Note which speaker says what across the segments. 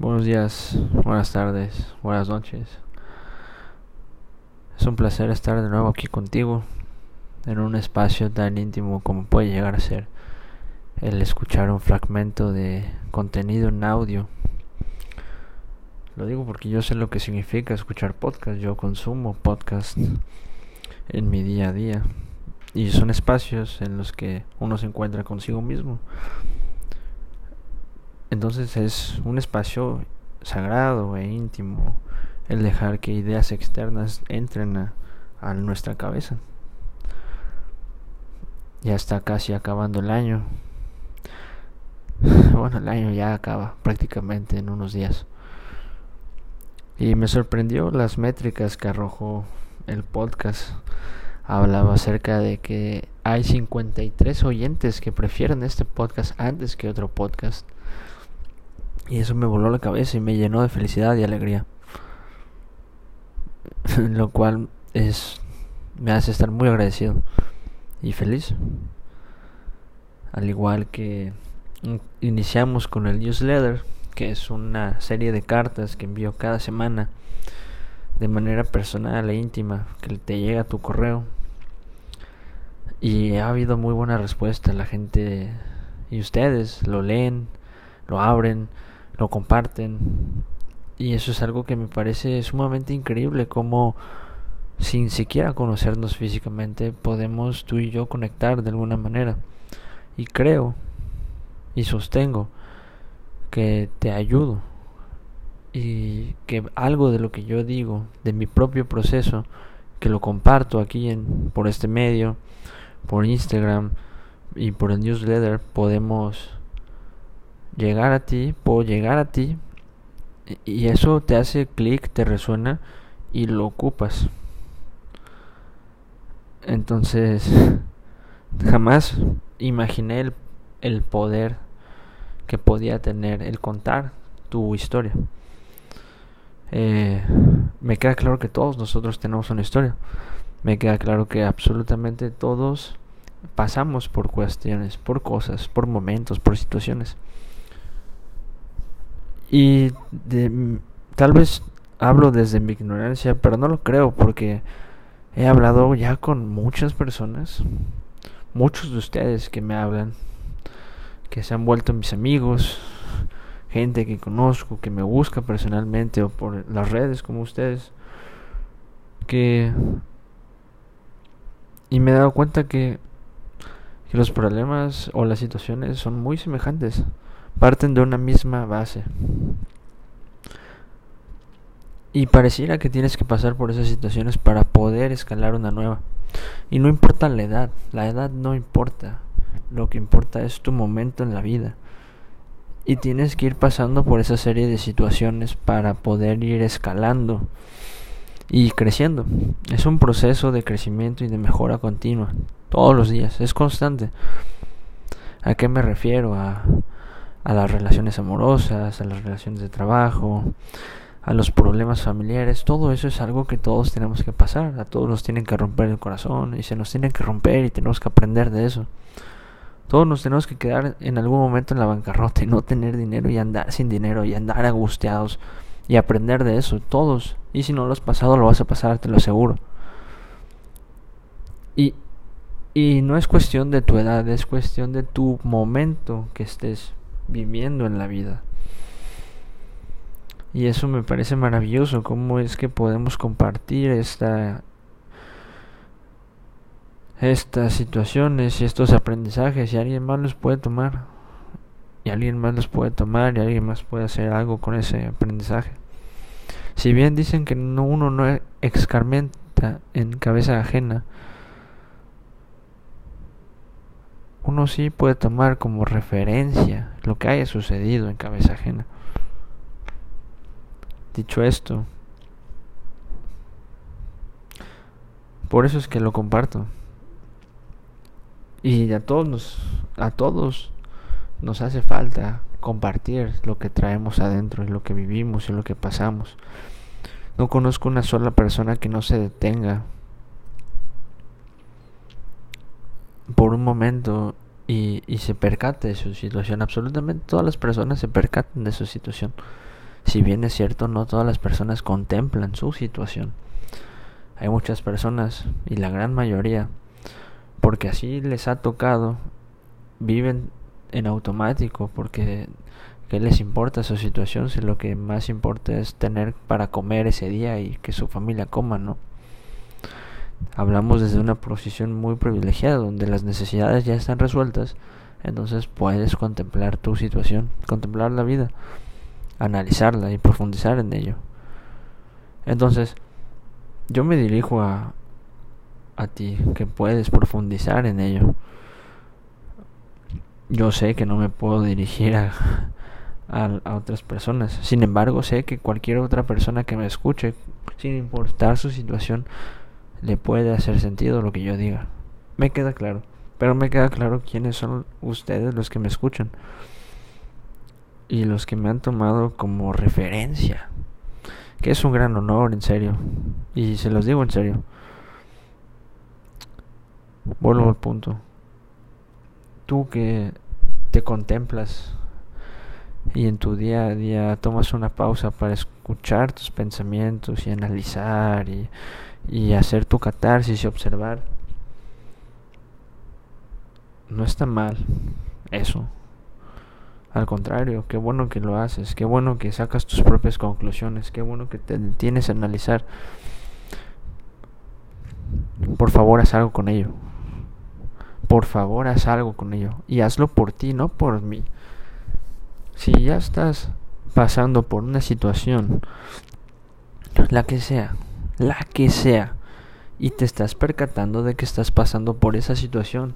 Speaker 1: Buenos días, buenas tardes, buenas noches. Es un placer estar de nuevo aquí contigo en un espacio tan íntimo como puede llegar a ser el escuchar un fragmento de contenido en audio. Lo digo porque yo sé lo que significa escuchar podcast, yo consumo podcast en mi día a día y son espacios en los que uno se encuentra consigo mismo entonces es un espacio sagrado e íntimo el dejar que ideas externas entren a, nuestra cabeza. Ya está casi acabando el año. Bueno, el año ya acaba prácticamente en unos días. Y me sorprendió las métricas que arrojó el podcast. Hablaba acerca de que hay 53 oyentes que prefieren este podcast antes que otro podcast. Y eso me voló la cabeza y me llenó de felicidad y alegría. Lo cual es me hace estar muy agradecido y feliz. Al igual que iniciamos con el newsletter, que es una serie de cartas que envío cada semana de manera personal e íntima, que te llega a tu correo. Y ha habido muy buena respuesta. La gente y ustedes lo leen, lo abren, lo comparten. Y eso es algo que me parece sumamente increíble, como sin siquiera conocernos físicamente podemos tú y yo conectar de alguna manera. Y creo y sostengo que te ayudo y que algo de lo que yo digo, de mi propio proceso, que lo comparto aquí en, por este medio, por Instagram y por el newsletter, podemos llegar a ti, puedo llegar a ti y eso te hace clic, te resuena y lo ocupas. Entonces, jamás imaginé el, poder que podía tener el contar tu historia. Eh, me queda claro que todos nosotros tenemos una historia. Me queda claro que absolutamente todos pasamos por cuestiones, por cosas, por momentos, por situaciones. Y de, tal vez hablo desde mi ignorancia, pero no lo creo porque he hablado ya con muchas personas, muchos de ustedes que me hablan, que se han vuelto mis amigos, gente que conozco, que me busca personalmente o por las redes como ustedes, que... Y me he dado cuenta que, que los problemas o las situaciones son muy semejantes parten de una misma base. Y pareciera que tienes que pasar por esas situaciones para poder escalar una nueva. Y no importa la edad, la edad no importa. Lo que importa es tu momento en la vida. Y tienes que ir pasando por esa serie de situaciones para poder ir escalando y creciendo. Es un proceso de crecimiento y de mejora continua. Todos los días, es constante. ¿A qué me refiero? A a las relaciones amorosas, a las relaciones de trabajo, a los problemas familiares, todo eso es algo que todos tenemos que pasar, a todos nos tienen que romper el corazón y se nos tienen que romper y tenemos que aprender de eso. Todos nos tenemos que quedar en algún momento en la bancarrota y no tener dinero y andar sin dinero y andar angustiados y aprender de eso, todos. Y si no lo has pasado, lo vas a pasar, te lo aseguro. Y, y no es cuestión de tu edad, es cuestión de tu momento que estés viviendo en la vida. Y eso me parece maravilloso, cómo es que podemos compartir esta estas situaciones y estos aprendizajes y alguien más los puede tomar y alguien más los puede tomar y alguien más puede hacer algo con ese aprendizaje. Si bien dicen que no, uno no excarmenta en cabeza ajena, uno sí puede tomar como referencia lo que haya sucedido en cabeza ajena. Dicho esto, por eso es que lo comparto. Y a todos nos, a todos nos hace falta compartir lo que traemos adentro y lo que vivimos y lo que pasamos. No conozco una sola persona que no se detenga por un momento y, y se percate de su situación. Absolutamente todas las personas se percatan de su situación. Si bien es cierto, no todas las personas contemplan su situación. Hay muchas personas, y la gran mayoría, porque así les ha tocado, viven en automático, porque ¿qué les importa su situación si lo que más importa es tener para comer ese día y que su familia coma, ¿no? Hablamos desde una posición muy privilegiada, donde las necesidades ya están resueltas, entonces puedes contemplar tu situación, contemplar la vida, analizarla y profundizar en ello. Entonces, yo me dirijo a, a ti, que puedes profundizar en ello. Yo sé que no me puedo dirigir a, a, otras personas. Sin embargo, sé que cualquier otra persona que me escuche, sin importar su situación, le puede hacer sentido lo que yo diga. Me queda claro. Pero me queda claro quiénes son ustedes los que me escuchan. Y los que me han tomado como referencia. Que es un gran honor, en serio. Y se los digo en serio. Vuelvo al punto. Tú que te contemplas y en tu día a día tomas una pausa para escuchar tus pensamientos y analizar y, y hacer tu catarsis y observar. No está mal eso. Al contrario, qué bueno que lo haces, qué bueno que sacas tus propias conclusiones, qué bueno que te detienes a analizar. Por favor, haz algo con ello. Por favor, haz algo con ello. Y hazlo por ti, no por mí. Si ya estás pasando por una situación, la que sea, la que sea, y te estás percatando de que estás pasando por esa situación,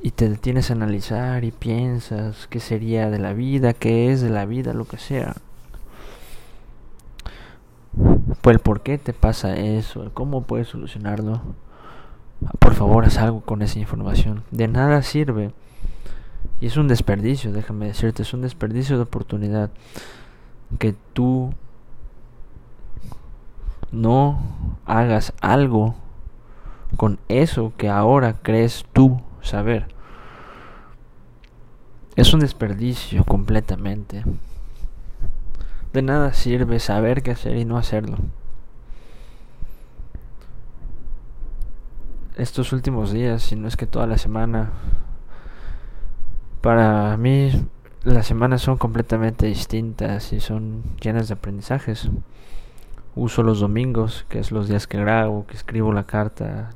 Speaker 1: y te detienes a analizar y piensas qué sería de la vida, qué es de la vida, lo que sea. Pues por qué te pasa eso, cómo puedes solucionarlo. Por favor, haz algo con esa información. De nada sirve y es un desperdicio, déjame decirte, es un desperdicio de oportunidad que tú no hagas algo con eso que ahora crees tú saber. Es un desperdicio completamente. De nada sirve saber qué hacer y no hacerlo. Estos últimos días, si no es que toda la semana, para mí las semanas son completamente distintas y son llenas de aprendizajes. Uso los domingos, que es los días que grabo, que escribo la carta,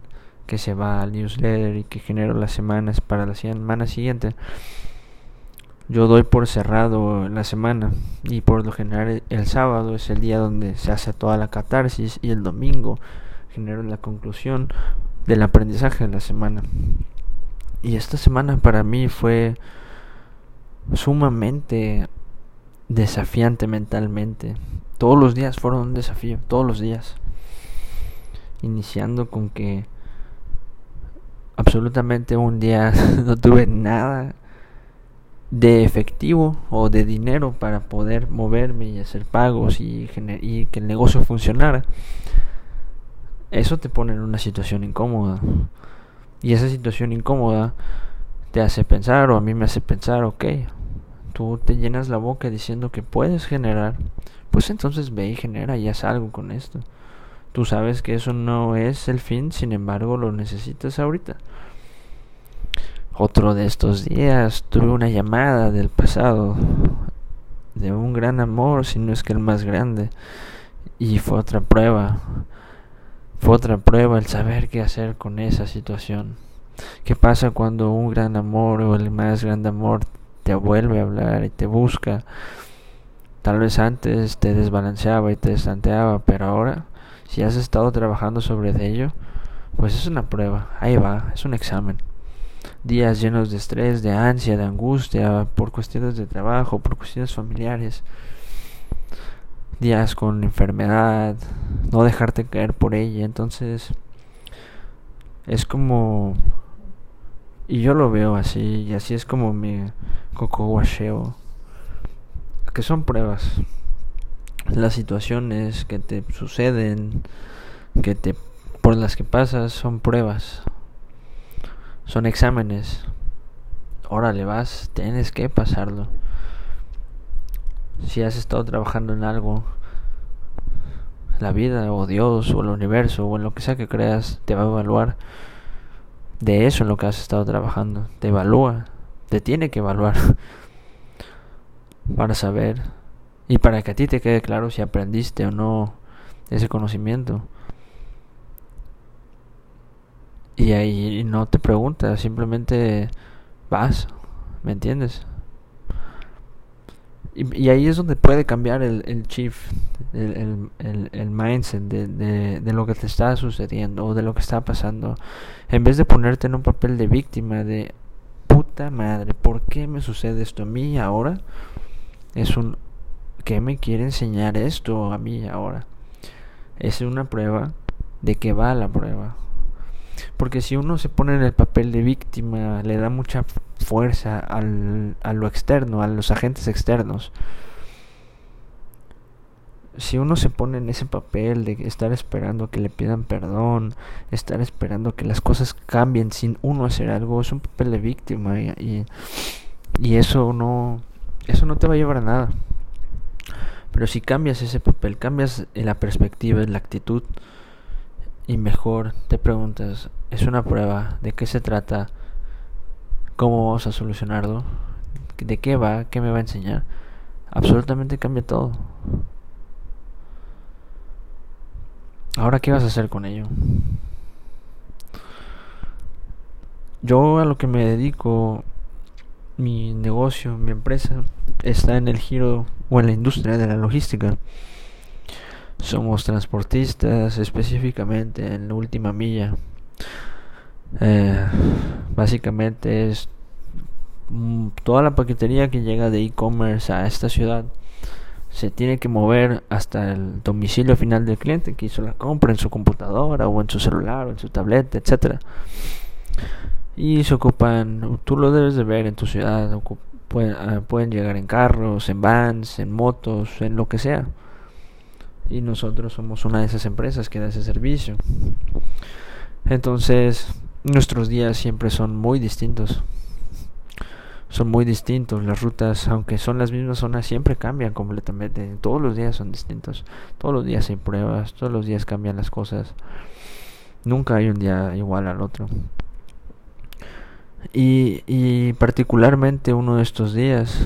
Speaker 1: que se va al newsletter y que genero las semanas para la semana siguiente. Yo doy por cerrado la semana y por lo general el sábado es el día donde se hace toda la catarsis y el domingo genero la conclusión del aprendizaje de la semana. Y esta semana para mí fue sumamente desafiante mentalmente. Todos los días fueron un desafío, todos los días. Iniciando con que absolutamente un día no tuve nada de efectivo o de dinero para poder moverme y hacer pagos y, y que el negocio funcionara. Eso te pone en una situación incómoda. Y esa situación incómoda te hace pensar o a mí me hace pensar, ok, tú te llenas la boca diciendo que puedes generar, pues entonces ve y genera y haz algo con esto. Tú sabes que eso no es el fin, sin embargo lo necesitas ahorita. Otro de estos días tuve una llamada del pasado de un gran amor, si no es que el más grande, y fue otra prueba. Fue otra prueba el saber qué hacer con esa situación. ¿Qué pasa cuando un gran amor o el más grande amor te vuelve a hablar y te busca? Tal vez antes te desbalanceaba y te desanteaba, pero ahora, si has estado trabajando sobre ello, pues es una prueba, ahí va, es un examen. Días llenos de estrés, de ansia, de angustia, por cuestiones de trabajo, por cuestiones familiares. Días con enfermedad, no dejarte caer por ella. Entonces, es como y yo lo veo así, y así es como mi coco. Que son pruebas. Las situaciones que te suceden, que te por las que pasas, son pruebas. Son exámenes. Órale, vas, tienes que pasarlo. si has estado trabajando en algo, la vida o Dios o el universo o en lo que sea que creas te va a evaluar de eso en lo que has estado trabajando. Te evalúa, te tiene que evaluar para saber y para que a ti te quede claro si aprendiste o no ese conocimiento. Y ahí no te preguntas, simplemente vas, ¿me entiendes? Y, ahí es donde puede cambiar el, el chief, el, el, el mindset de, de, de, lo que te está sucediendo o de lo que está pasando. En vez de ponerte en un papel de víctima de madre, ¿por qué me sucede esto a mí ahora? Es un ¿qué me quiere enseñar esto a mí ahora? Es una prueba de que va la prueba. Porque si uno se pone en el papel de víctima, le da mucha fuerza al, a lo externo, a los agentes externos. Si uno se pone en ese papel de estar esperando que le pidan perdón, estar esperando que las cosas cambien sin uno hacer algo, es un papel de víctima y, y eso no eso no te va a llevar a nada. Pero si cambias ese papel, cambias la perspectiva, la actitud, y mejor te preguntas, ¿es una prueba? ¿De qué se trata? ¿Cómo vamos a solucionarlo? ¿De qué va? ¿Qué me va a enseñar? Absolutamente cambia todo. Ahora, ¿qué vas a hacer con ello? Yo a lo que me dedico, mi negocio, mi empresa, está en el giro o en la industria de la logística. Somos transportistas específicamente en la última milla. Eh, básicamente es mm, toda la paquetería que llega de e-commerce a esta ciudad se tiene que mover hasta el domicilio final del cliente que hizo la compra en su computadora o en su celular o en su tableta, etcétera. Y se ocupan, tú lo debes de ver en tu ciudad, pueden, ah, pueden llegar en carros, en vans, en motos, en lo que sea y nosotros somos una de esas empresas que da ese servicio. Entonces, nuestros días siempre son muy distintos. Son muy distintos. Las rutas, aunque son las mismas zonas, siempre cambian completamente. Todos los días son distintos. Todos los días hay pruebas. Todos los días cambian las cosas. Nunca hay un día igual al otro. Y, y particularmente uno de estos días.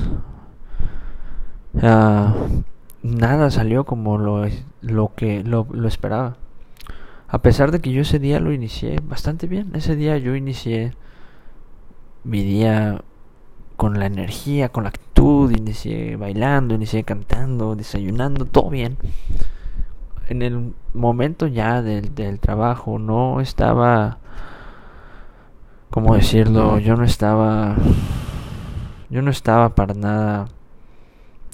Speaker 1: Uh, nada salió como lo, lo que lo, lo esperaba. A pesar de que yo ese día lo inicié bastante bien. Ese día yo inicié mi día con la energía, con la actitud, inicié bailando, inicié cantando, desayunando, todo bien. En el momento ya del, del trabajo no estaba, ¿cómo decirlo? Yo no estaba, yo no estaba para nada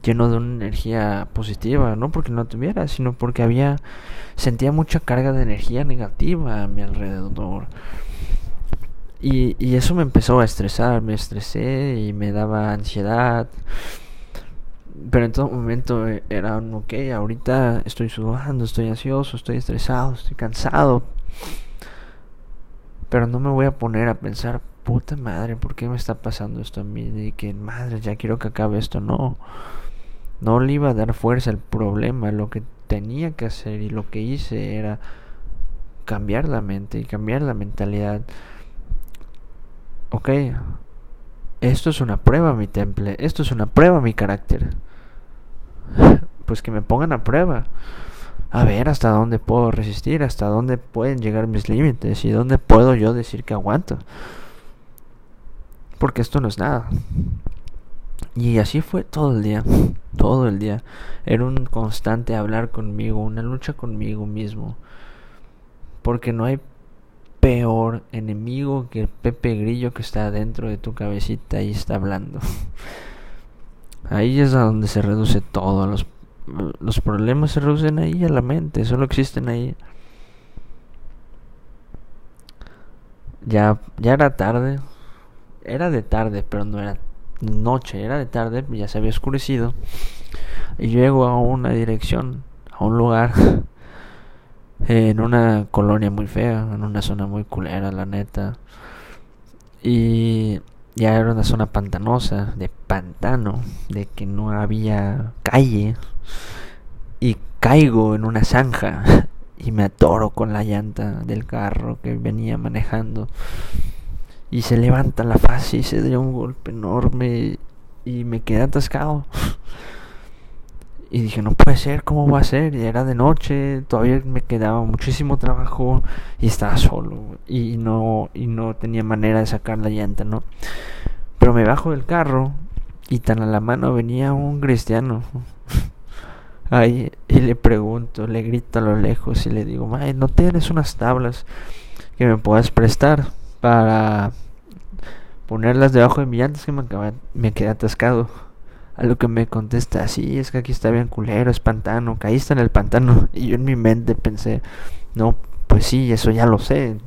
Speaker 1: lleno de una energía positiva, no porque no tuviera, sino porque había sentía mucha carga de energía negativa a mi alrededor. Y, y eso me empezó a estresar, me estresé y me daba ansiedad. Pero en todo momento era un ok, ahorita estoy sudando, estoy ansioso, estoy estresado, estoy cansado. Pero no me voy a poner a pensar, puta madre, ¿por qué me está pasando esto a mí? Y que madre, ya quiero que acabe esto, no no le iba a dar fuerza al problema, lo que tenía que hacer y lo que hice era cambiar la mente y cambiar la mentalidad. Ok, esto es una prueba mi temple, esto es una prueba mi carácter. Pues que me pongan a prueba. A ver hasta dónde puedo resistir, hasta dónde pueden llegar mis límites y dónde puedo yo decir que aguanto. Porque esto no es nada. Y así fue todo el día, todo el día. Era un constante hablar conmigo, una lucha conmigo mismo. Porque no hay peor enemigo que el Pepe Grillo que está dentro de tu cabecita y está hablando. Ahí es a donde se reduce todo. Los, los problemas se reducen ahí a la mente, solo existen ahí. Ya, ya era tarde. Era de tarde, pero no era noche, era de tarde, ya se había oscurecido. Y llego a una dirección, a un lugar, en una colonia muy fea, en una zona muy culera, la neta. Y ya era una zona pantanosa, de pantano, de que no había calle y caigo en una zanja y me atoro con la llanta del carro que venía manejando y se levanta la fase y se dio un golpe enorme y me quedé atascado. Y dije, no puede ser, ¿cómo va a ser? Y era de noche, todavía me quedaba muchísimo trabajo y estaba solo y no, y no tenía manera de sacar la llanta, ¿no? Pero me bajo del carro y tan a la mano venía un cristiano. Ahí, y le pregunto, le grito a lo lejos y le digo, ¿no tienes unas tablas que me puedas prestar para ponerlas debajo de mi llanta? que me, me quedé atascado. A lo que me contesta, sí, es que aquí está bien culero, es pantano, caíste en el pantano. Y yo en mi mente pensé, no, pues sí, eso ya lo sé.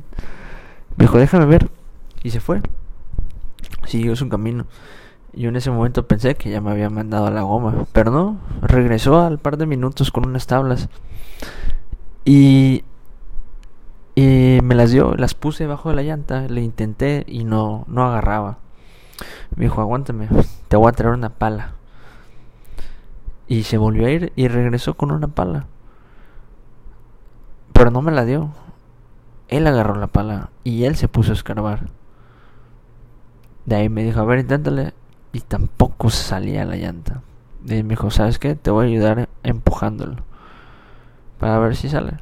Speaker 1: Me dijo, déjame ver. Y se fue. Siguió su camino. Yo en ese momento pensé que ya me había mandado a la goma. Pero no, regresó al par de minutos con unas tablas. Y, y me las dio, las puse debajo de la llanta, le intenté y no, no agarraba. Me dijo, aguántame, te voy a traer una pala. Y se volvió a ir y regresó con una pala. Pero no me la dio. Él agarró la pala y él se puso a escarbar. De ahí me dijo, a ver, inténtale. Y tampoco salía la llanta. Y me dijo, ¿sabes qué? Te voy a ayudar empujándolo. Para ver si sale.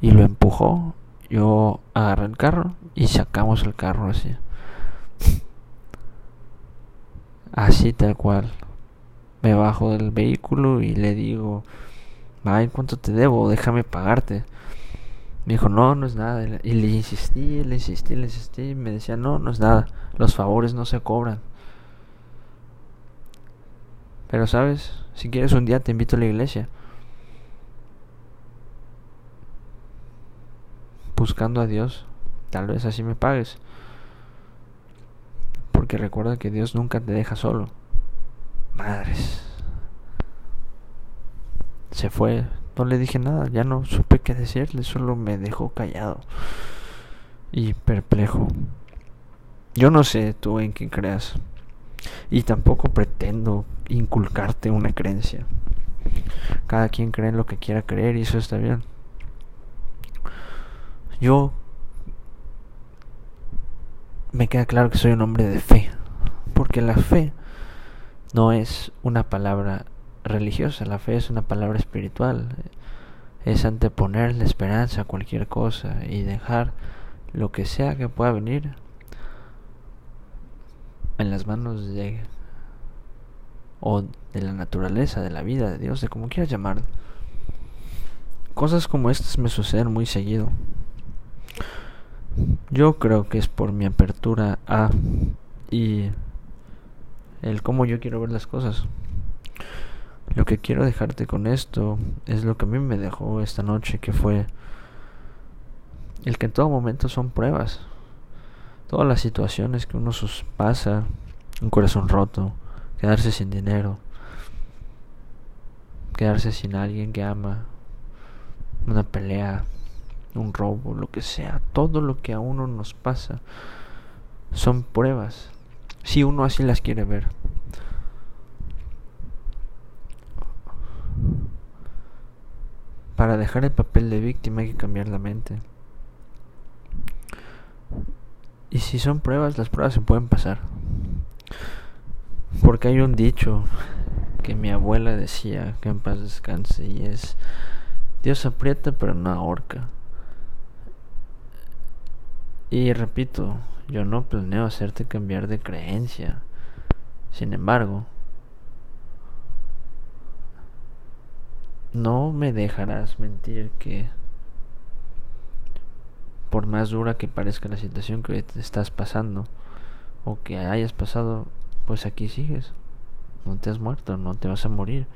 Speaker 1: Y lo empujó. Yo agarré el carro y sacamos el carro así. Así tal cual me bajo del vehículo y le digo, ay, ¿cuánto te debo? Déjame pagarte. Me dijo, no, no es nada. Y le insistí, le insistí, le insistí. Me decía, no, no es nada. Los favores no se cobran. Pero sabes, si quieres un día te invito a la iglesia. Buscando a Dios. Tal vez así me pagues. Porque recuerda que Dios nunca te deja solo. Madres. Se fue. No le dije nada. Ya no supe qué decirle. Solo me dejó callado. Y perplejo. Yo no sé tú en qué creas. Y tampoco pretendo inculcarte una creencia. Cada quien cree en lo que quiera creer y eso está bien. Yo me queda claro que soy un hombre de fe. Porque la fe no es una palabra religiosa, la fe es una palabra espiritual. Es anteponer la esperanza a cualquier cosa y dejar lo que sea que pueda venir en las manos de o de la naturaleza, de la vida, de Dios, de como quieras llamar. Cosas como estas me suceden muy seguido. Yo creo que es por mi apertura a y el cómo yo quiero ver las cosas. Lo que quiero dejarte con esto es lo que a mí me dejó esta noche, que fue el que en todo momento son pruebas. Todas las situaciones que uno pasa, un corazón roto, quedarse sin dinero, quedarse sin alguien que ama, una pelea, un robo, lo que sea, todo lo que a uno nos pasa son pruebas si uno así las quiere ver. Para dejar el papel de víctima hay que cambiar la mente. Y si son pruebas, las pruebas se pueden pasar. Porque hay un dicho que mi abuela decía que en paz descanse y es Dios aprieta pero no ahorca. Y repito, yo no planeo hacerte cambiar de creencia. Sin embargo, no me dejarás mentir que por más dura que parezca la situación que estás pasando o que hayas pasado, pues aquí sigues. No te has muerto, no te vas a morir.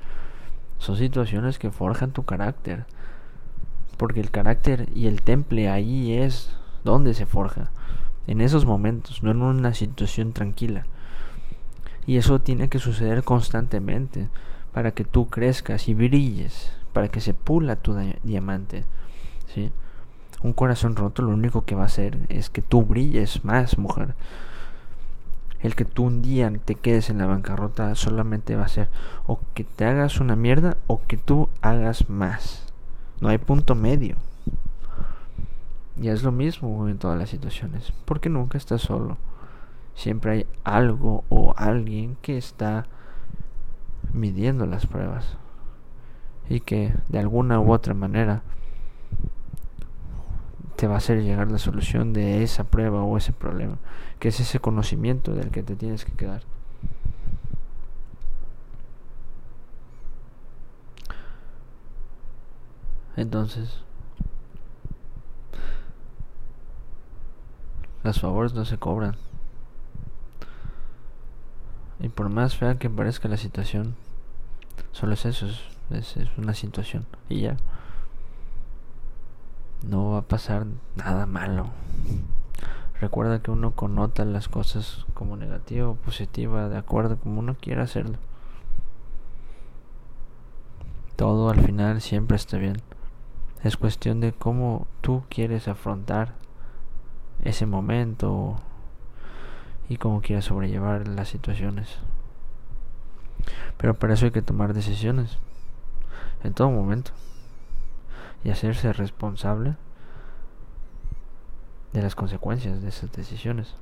Speaker 1: Son situaciones que forjan tu carácter. Porque el carácter y el temple ahí es donde se forja en esos momentos, no en una situación tranquila. Y eso tiene que suceder constantemente para que tú crezcas y brilles, para que se pula tu diamante. ¿sí? Un corazón roto lo único que va a hacer es que tú brilles más, mujer. el que tú un día te quedes en la bancarrota solamente va a ser o que te hagas una mierda o que tú hagas más. No hay punto medio. Y es lo mismo en todas las situaciones, porque nunca estás solo. Siempre hay algo o alguien que está midiendo las pruebas y que de alguna u otra manera te va a hacer llegar la solución de esa prueba o ese problema, que es ese conocimiento del que te tienes que quedar. Entonces, los favores no se cobran. Y por más fea que parezca la situación, solo es eso, es, es una situación. Y ya no va a pasar nada malo. Recuerda que uno connota las cosas como negativa o positiva, de acuerdo como uno quiera hacerlo. Todo al final siempre está bien. Es cuestión de cómo tú quieres afrontar ese momento y cómo quieres sobrellevar las situaciones. Pero para eso hay que tomar decisiones en todo momento y hacerse responsable de las consecuencias de esas decisiones.